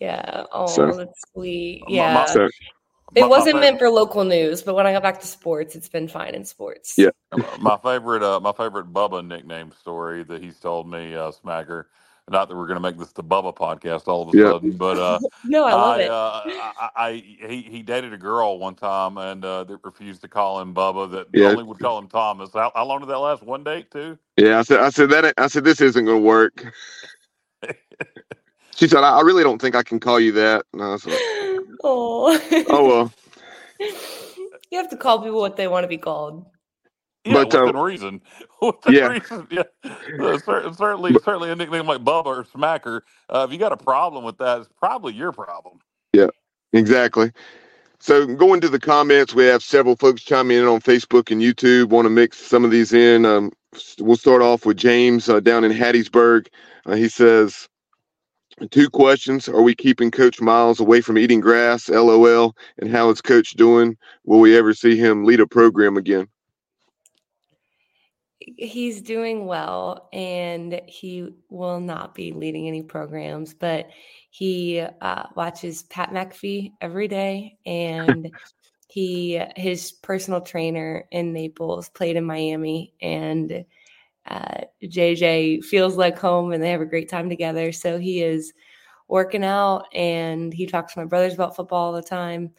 Yeah. Oh, so, that's sweet. Yeah. So, it wasn't meant for local news, but when I got back to sports, it's been fine in sports. Yeah. my favorite, uh, my favorite Bubba nickname story that he's told me, uh, Smacker, not that we're going to make this the Bubba podcast all of a yeah. sudden, but uh, no, I love I, it. Uh, I, I, he he dated a girl one time and uh, that refused to call him Bubba. That yeah. only would call him Thomas. How, how long did that last? One date, too. Yeah, I said I said that I said this isn't going to work. she said, I, I, really don't think I can call you that." Was like, "Oh, oh well." You have to call people what they want to be called. Yeah, but, within uh, reason. Within yeah. reason. Yeah. Uh, certainly, but, certainly a nickname like Bubba or Smacker. Uh, if you got a problem with that, it's probably your problem. Yeah, exactly. So going to the comments, we have several folks chiming in on Facebook and YouTube. Want to mix some of these in. Um, we'll start off with James uh, down in Hattiesburg. Uh, he says, two questions. Are we keeping Coach Miles away from eating grass? LOL. And how is Coach doing? Will we ever see him lead a program again? He's doing well and he will not be leading any programs, but he uh, watches Pat McAfee every day and he his personal trainer in Naples played in Miami and uh, JJ feels like home and they have a great time together. So he is working out and he talks to my brothers about football all the time,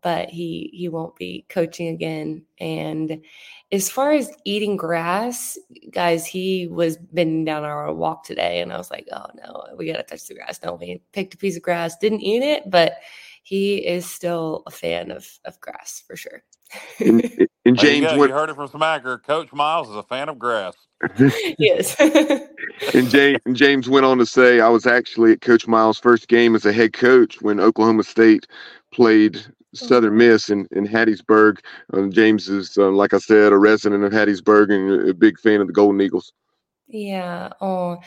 but he he won't be coaching again and as far as eating grass, guys, he was bending down our walk today, and I was like, "Oh no, we gotta touch the grass, don't we?" Picked a piece of grass, didn't eat it, but he is still a fan of of grass for sure. And, and James you, went, you heard it from Smacker. Coach Miles is a fan of grass. yes. and James, James went on to say, I was actually at Coach Miles' first game as a head coach when Oklahoma State played Southern oh. Miss in, in Hattiesburg. Um, James is, uh, like I said, a resident of Hattiesburg and a big fan of the Golden Eagles. Yeah. Oh,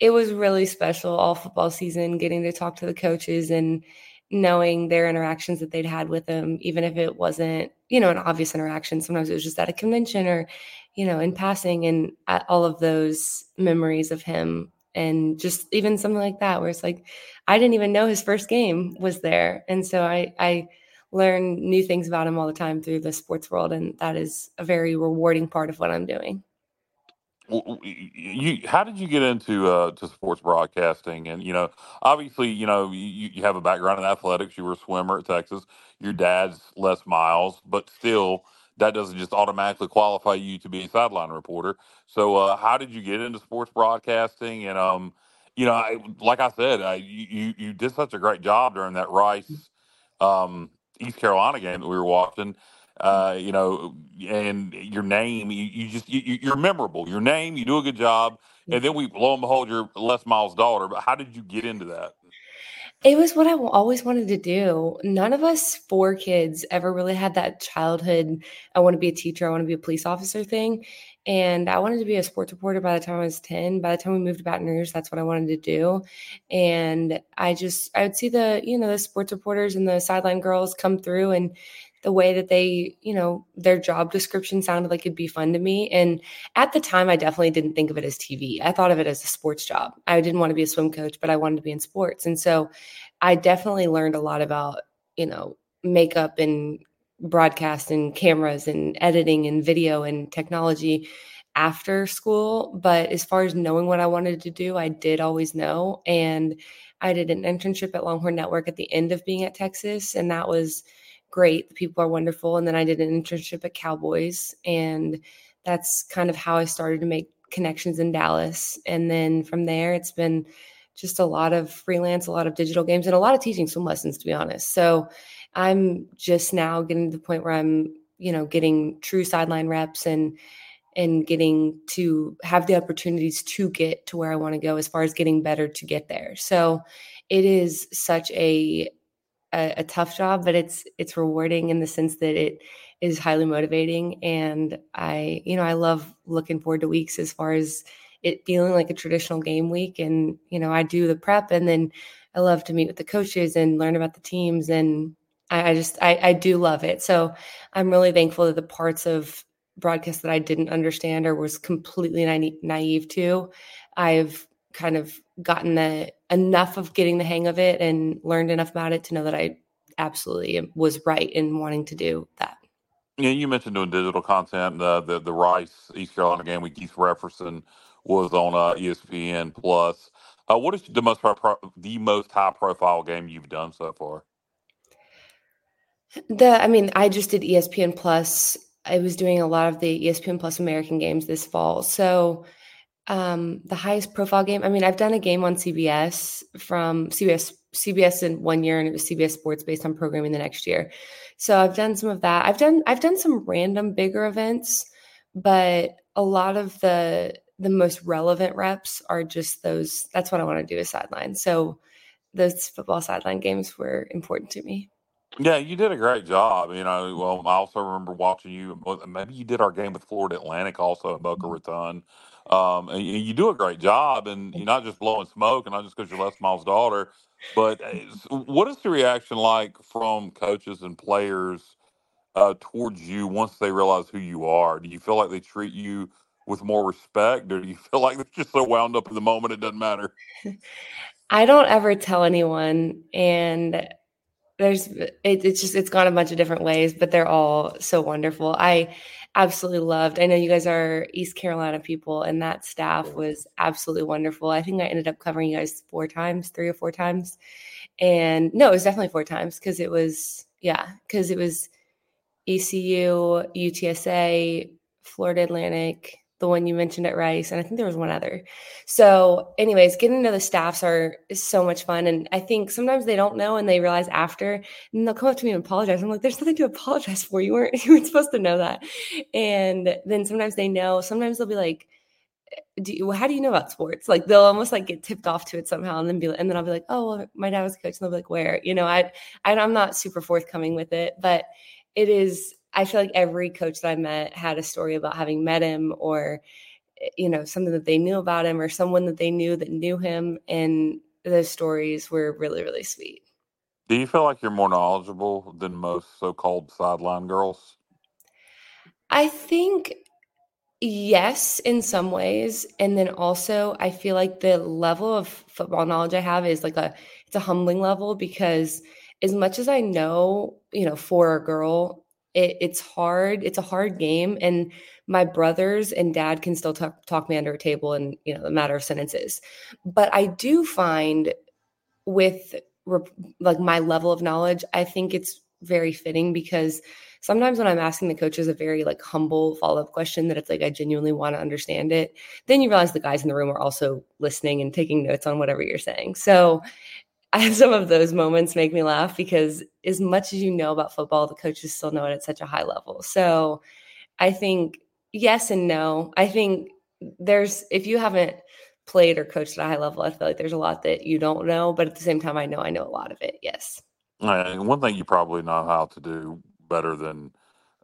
it was really special all football season getting to talk to the coaches and knowing their interactions that they'd had with them, even if it wasn't, you know, an obvious interaction. Sometimes it was just at a convention or, you know, in passing and all of those memories of him and just even something like that where it's like I didn't even know his first game was there. And so I I learn new things about him all the time through the sports world and that is a very rewarding part of what I'm doing. You how did you get into uh, to sports broadcasting? And you know obviously you know you, you have a background in athletics. You were a swimmer at texas. Your dad's les miles but still that doesn't just automatically qualify you to be a sideline reporter so uh, how did you get into sports broadcasting and um you know I, like i said I, you you did such a great job during that rice um, east carolina game that we were watching uh, you know, and your name, you, you just you, you're memorable. Your name, you do a good job, and then we lo and behold, you're Les Miles' daughter. But how did you get into that? It was what I always wanted to do. None of us four kids ever really had that childhood. I want to be a teacher. I want to be a police officer thing. And I wanted to be a sports reporter by the time I was 10. By the time we moved to Baton Rouge, that's what I wanted to do. And I just, I would see the, you know, the sports reporters and the sideline girls come through and the way that they, you know, their job description sounded like it'd be fun to me. And at the time, I definitely didn't think of it as TV. I thought of it as a sports job. I didn't want to be a swim coach, but I wanted to be in sports. And so I definitely learned a lot about, you know, makeup and broadcast and cameras and editing and video and technology after school. But as far as knowing what I wanted to do, I did always know. And I did an internship at Longhorn Network at the end of being at Texas. And that was, great. The people are wonderful. And then I did an internship at Cowboys. And that's kind of how I started to make connections in Dallas. And then from there, it's been just a lot of freelance, a lot of digital games, and a lot of teaching swim lessons, to be honest. So I'm just now getting to the point where I'm, you know, getting true sideline reps and and getting to have the opportunities to get to where I want to go as far as getting better to get there. So it is such a a, a tough job, but it's it's rewarding in the sense that it is highly motivating and I, you know, I love looking forward to weeks as far as it feeling like a traditional game week. And, you know, I do the prep and then I love to meet with the coaches and learn about the teams. And I, I just, I, I do love it. So I'm really thankful that the parts of broadcast that I didn't understand or was completely naive, naive to, I've kind of gotten the enough of getting the hang of it and learned enough about it to know that I absolutely was right in wanting to do that. Yeah, you mentioned doing digital content. Uh, the the Rice East Carolina game with Keith Jefferson was on uh, ESPN Plus. Uh, what is the most pro- the most high profile game you've done so far? The I mean, I just did ESPN Plus. I was doing a lot of the ESPN Plus American games this fall, so um, the highest profile game. I mean, I've done a game on CBS from CBS CBS in one year, and it was CBS Sports based on programming the next year. So I've done some of that. I've done I've done some random bigger events, but a lot of the the most relevant reps are just those. That's what I want to do is sideline. So those football sideline games were important to me. Yeah, you did a great job. You know, well, I also remember watching you. Maybe you did our game with Florida Atlantic also at Boca Raton. Um, and you do a great job, and you're not just blowing smoke, and not just because you're Les Miles' daughter. But uh, what is the reaction like from coaches and players uh, towards you once they realize who you are? Do you feel like they treat you with more respect, or do you feel like they're just so wound up in the moment it doesn't matter? I don't ever tell anyone, and there's it, it's just it's gone a bunch of different ways, but they're all so wonderful. I absolutely loved. I know you guys are East Carolina people, and that staff was absolutely wonderful. I think I ended up covering you guys four times, three or four times. And no, it was definitely four times because it was, yeah, because it was ECU, UTSA, Florida Atlantic, the one you mentioned at Rice, and I think there was one other. So, anyways, getting to know the staffs are is so much fun, and I think sometimes they don't know and they realize after, and they'll come up to me and apologize. I'm like, "There's nothing to apologize for. You weren't you weren't supposed to know that." And then sometimes they know. Sometimes they'll be like, do you, how do you know about sports? Like they'll almost like get tipped off to it somehow, and then be, and then I'll be like, oh, well, my dad was a coach, and they'll be like, where? You know, I, I I'm not super forthcoming with it, but it is. I feel like every coach that I met had a story about having met him, or eh, you know, something that they knew about him, or someone that they knew that knew him, and those stories were really really sweet. Do you feel like you're more knowledgeable than most so-called sideline girls? I think Yes, in some ways. And then also I feel like the level of football knowledge I have is like a it's a humbling level because as much as I know, you know, for a girl, it, it's hard. It's a hard game. And my brothers and dad can still talk, talk me under a table in, you know, a matter of sentences. But I do find with like my level of knowledge, I think it's very fitting because sometimes when I'm asking the coaches a very like humble follow up question that it's like I genuinely want to understand it, then you realize the guys in the room are also listening and taking notes on whatever you're saying. So I, some of those moments make me laugh because as much as you know about football, the coaches still know it at such a high level. So I think yes and no. I think there's if you haven't played or coached at a high level, I feel like there's a lot that you don't know, but at the same time, I know I know a lot of it. Yes. One thing you probably know how to do better than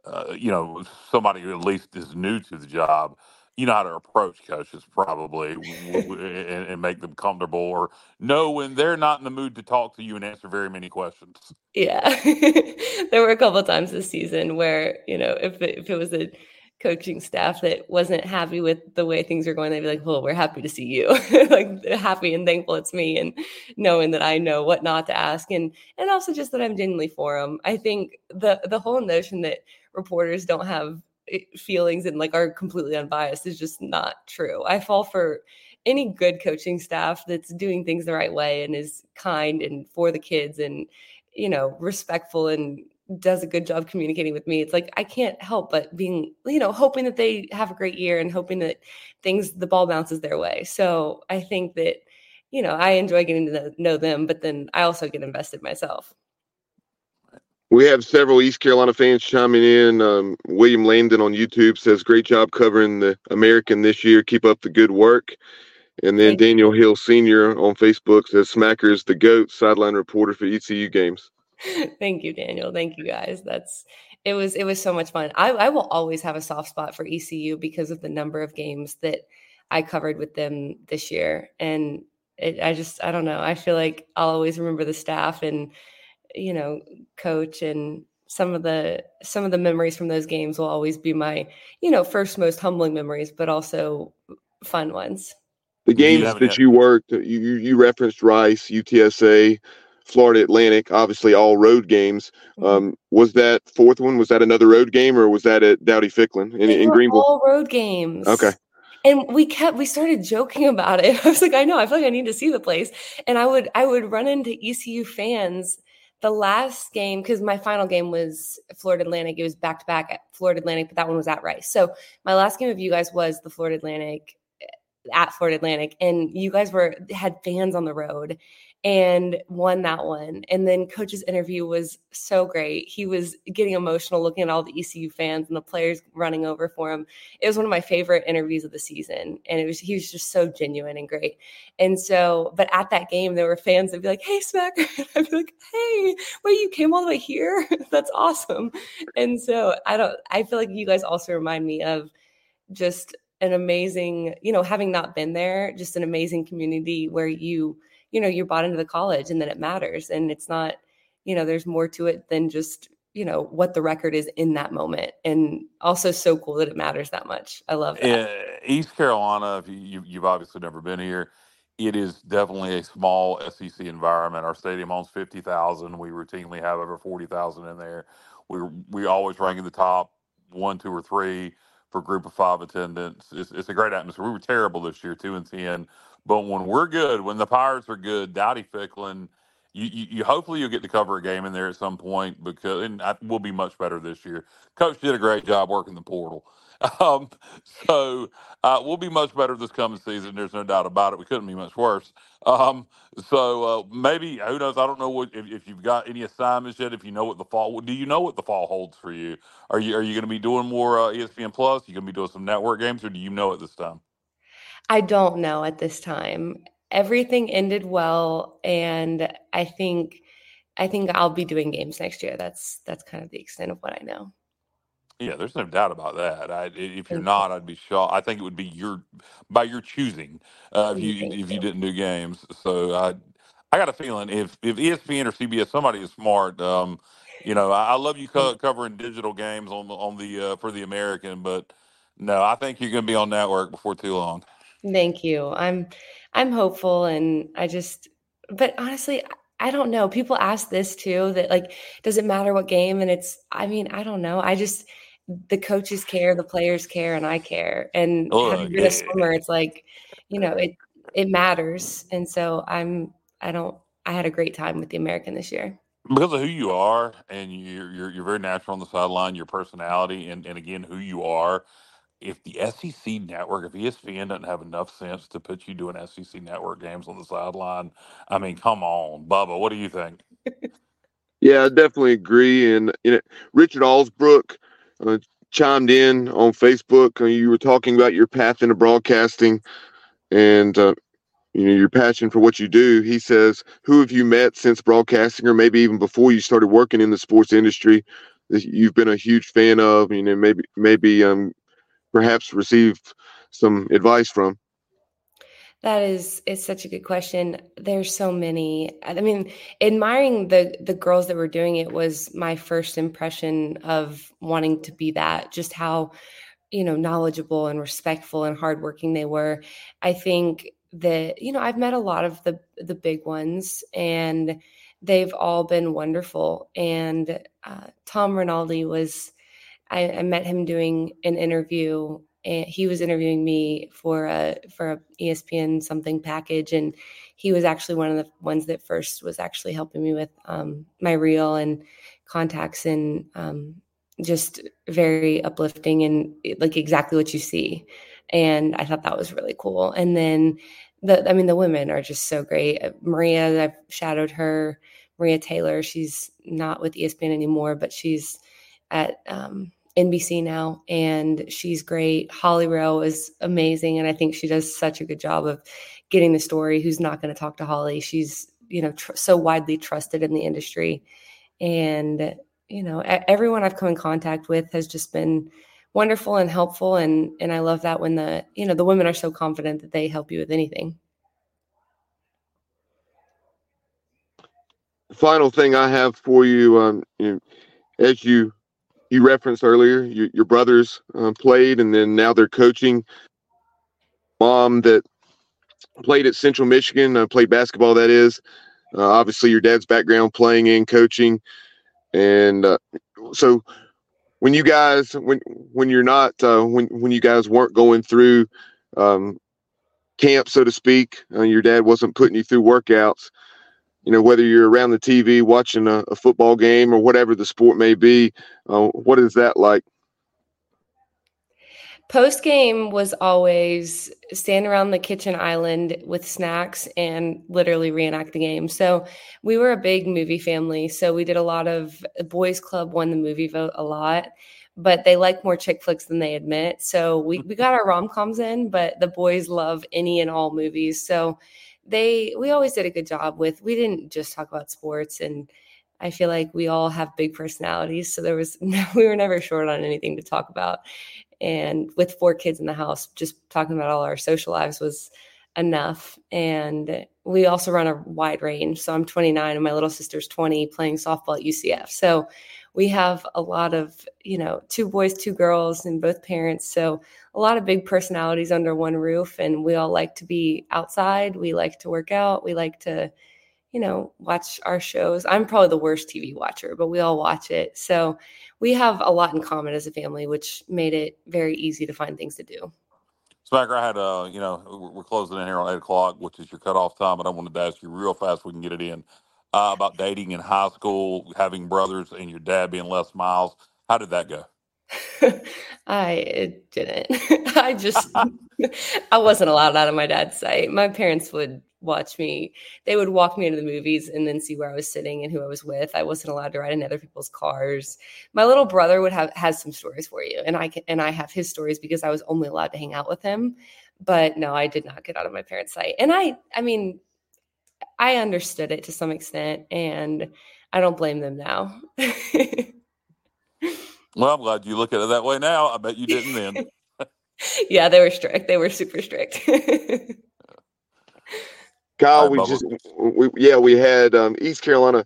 uh, you know somebody who at least is new to the job. You know how to approach coaches probably and, and make them comfortable, or know when they're not in the mood to talk to you and answer very many questions. Yeah, there were a couple times this season where you know if it, if it was a coaching staff that wasn't happy with the way things are going, they'd be like, "Well, we're happy to see you, like happy and thankful it's me," and knowing that I know what not to ask, and and also just that I'm genuinely for them. I think the the whole notion that reporters don't have Eh, feelings and like are completely unbiased is just not true. I fall for any good coaching staff that's doing things the right way and is kind and for the kids and you know respectful and does a good job communicating with me. It's like I can't help but being, you know, hoping that they have a great year and hoping that things the ball bounces their way. So I think that, you know, I enjoy getting to know them, but then I also get invested myself. We have several East Carolina fans chiming in. Um, William Landon on YouTube says, "Great job covering the American this year. Keep up the good work." And then Thank Daniel. Hill Sr. on Facebook says, "Smackers the goat sideline reporter for ECU games." Thank you, Daniel. Thank you guys. That's it was it was so much fun. I, I will always have a soft spot for ECU because of the number of games that I covered with them this year. And it, I just I don't know. I feel like I'll always remember the staff and you know, coach and some of the some of the memories from those games will always be my, you know, first most humbling memories, but also fun ones. The games you that you worked, you you referenced Rice, UTSA, Florida Atlantic, obviously all road games. Mm-hmm. Um, was that fourth one? Was that another road game, or was that at Dowdy Ficklen in, in Greenville? All road games. Okay. And we kept we started joking about it. I was like, I know, I feel like I need to see the place. And I would I would run into ECU fans the last game because my final game was Florida Atlantic. It was back to back at Florida Atlantic, but that one was at Rice. So my last game of you guys was the Florida Atlantic eh, at Florida Atlantic, and you guys were had fans on the road, and won that one. And then coach's interview was so great. He was getting emotional looking at all the ECU fans and the players running over for him. It was one of my favorite interviews of the season. And it was he was just so genuine and great. And so, but at that game, there were fans that'd be like, Hey, Smacker. I'd be like, Hey, wait, you came all the way here? That's awesome. And so I don't I feel like you guys also remind me of just an amazing, you know, having not been there, just an amazing community where you you know you're bought into the college and then it matters and it's not you know there's more to it than just you know what the record is in that moment and also so cool that it matters that much. I love that. East carolina if you, you've obviously never been here it is definitely a small sec environment. Our stadium owns 50000 we routinely have over 40000 in there. We we always rank in the top one two or three for group of five attendance. It's, it's a great atmosphere. We were terrible this year two and ten but when we're good, when the Pirates are good, Dowdy Ficklen, you, you, you, hopefully you'll get to cover a game in there at some point because and I, we'll be much better this year. Coach did a great job working the portal, Um, so uh, we'll be much better this coming season. There's no doubt about it. We couldn't be much worse. Um, so uh, maybe who knows? I don't know what if, if you've got any assignments yet. If you know what the fall, do you know what the fall holds for you? Are you are you going to be doing more uh, ESPN Plus? You going to be doing some network games, or do you know at this time? I don't know at this time. Everything ended well, and I think I think I'll be doing games next year. That's that's kind of the extent of what I know. Yeah, there's no doubt about that. I, if you're not, I'd be shocked. I think it would be your by your choosing uh, if you if you didn't do games. So I I got a feeling if if ESPN or CBS somebody is smart, um, you know, I, I love you co- covering digital games on the on the uh, for the American, but no, I think you're going to be on network before too long. Thank you. I'm I'm hopeful, and I just, but honestly, I don't know. People ask this too. That like, does it matter what game? And it's, I mean, I don't know. I just the coaches care, the players care, and I care. And Oh, having been yeah. a swimmer, it's like, you know, it it matters. And so I'm I don't I had a great time with the American this year. because of who you are and you're you're, you're very natural on the sideline, your personality, and, and again who you are. If the SEC network, if ESPN doesn't have enough sense to put you doing SEC network games on the sideline, I mean, come on, Bubba, what do you think? Yeah, I definitely agree. And you know, Richard Allsbrook uh, chimed in on Facebook. Uh, you were talking about your path into broadcasting and uh, you know your passion for what you do. He says, "Who have you met since broadcasting, or maybe even before you started working in the sports industry, you've been a huge fan of? You know, maybe maybe um, perhaps received some advice from." That is is such a good question. There's so many. I mean, admiring the the girls that were doing it was my first impression of wanting to be that. Just how you know knowledgeable and respectful and hardworking they were. I think that you know I've met a lot of the the big ones and they've all been wonderful. And uh, Tom Rinaldi was I, I met him doing an interview and he was interviewing me for a for a ESPN something package and he was actually one of the ones that first was actually helping me with um, my reel and contacts and um, just very uplifting and like exactly what you see. And i thought that was really cool. And then the i mean the women are just so great. Maria i've shadowed her. Maria taylor she's not with espn anymore but she's at um, NBC now, and she's great. Holly Rowe is amazing, and I think she does such a good job of getting the story. Who's not going to talk to Holly? She's you know tr- so widely trusted in the industry, and you know everyone I've come in contact with has just been wonderful and helpful, and and I love that when the you know the women are so confident that they help you with anything. Final thing I have for you, um, you know, as you you referenced earlier, your, your brothers uh, played, and then now they're coaching. Mom that played at Central Michigan, uh, played basketball. That is, uh, obviously your dad's background playing and coaching, and uh, so when you guys when when you're not uh, when when you guys weren't going through um, camp, so to speak, uh, your dad wasn't putting you through workouts. You know, whether you're around the TV watching a, a football game or whatever the sport may be, uh, what is that like? Post game was always stand around the kitchen island with snacks and literally reenact the game. So we were a big movie family. So we did a lot of boys club won the movie vote a lot, but they like more chick flicks than they admit. So we, we got our rom coms in, but the boys love any and all movies. So they we always did a good job with we didn't just talk about sports and I feel like we all have big personalities. So there was we were never short on anything to talk about and with four kids in the house just talking about all our social lives was enough and we also run a wide range so i'm 29 and my little sister's 20 playing softball at ucf so we have a lot of you know two boys two girls and both parents so a lot of big personalities under one roof and we all like to be outside we like to work out we like to you know watch our shows i'm probably the worst tv watcher but we all watch it so we have a lot in common as a family, which made it very easy to find things to do. Smacker, I had, uh, you know, we're closing in here on eight o'clock, which is your cutoff time, but I wanted to ask you real fast, we can get it in, uh, about dating in high school, having brothers, and your dad being Les Miles. How did that go? I didn't. I just I wasn't allowed out of my dad's sight. My parents would watch me. They would walk me into the movies and then see where I was sitting and who I was with. I wasn't allowed to ride in other people's cars. My little brother would have has some stories for you, and I can and I have his stories because I was only allowed to hang out with him. But no, I did not get out of my parents' sight. And I, I mean, I understood it to some extent, and I don't blame them now. Well, I'm glad you look at it that way now. I bet you didn't then. yeah, they were strict. They were super strict. Kyle, we just, we, yeah, we had um, East Carolina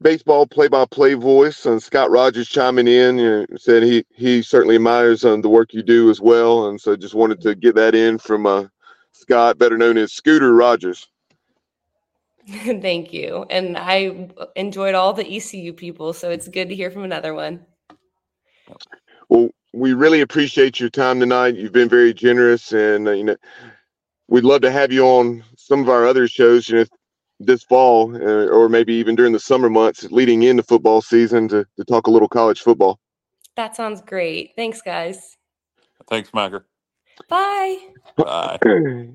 baseball play-by-play voice, and Scott Rogers chiming in you know, said he he certainly admires um, the work you do as well, and so just wanted to get that in from uh, Scott, better known as Scooter Rogers. Thank you, and I enjoyed all the ECU people, so it's good to hear from another one. Well, we really appreciate your time tonight. You've been very generous, and uh, you know we'd love to have you on some of our other shows. You know, this fall, uh, or maybe even during the summer months leading into football season to, to talk a little college football. That sounds great. Thanks, guys. Thanks, Macker. Bye. Bye.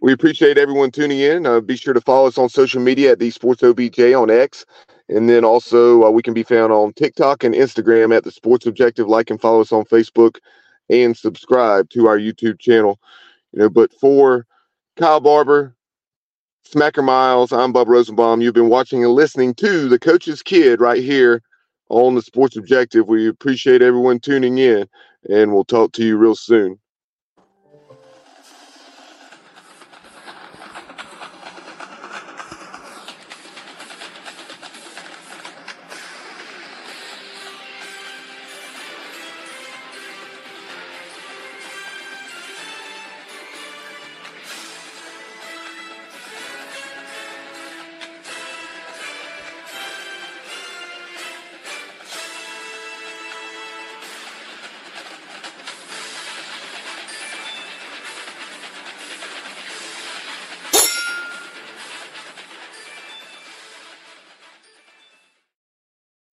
We appreciate everyone tuning in. Uh, be sure to follow us on social media at the Sports OBJ on X. And then also, uh, we can be found on TikTok and Instagram at the Sports Objective. Like and follow us on Facebook and subscribe to our YouTube channel. You know, but for Kyle Barber, Smacker Miles. I'm Bob Rosenbaum. You've been watching and listening to The Coach's Kid right here on the Sports Objective. We appreciate everyone tuning in, and we'll talk to you real soon.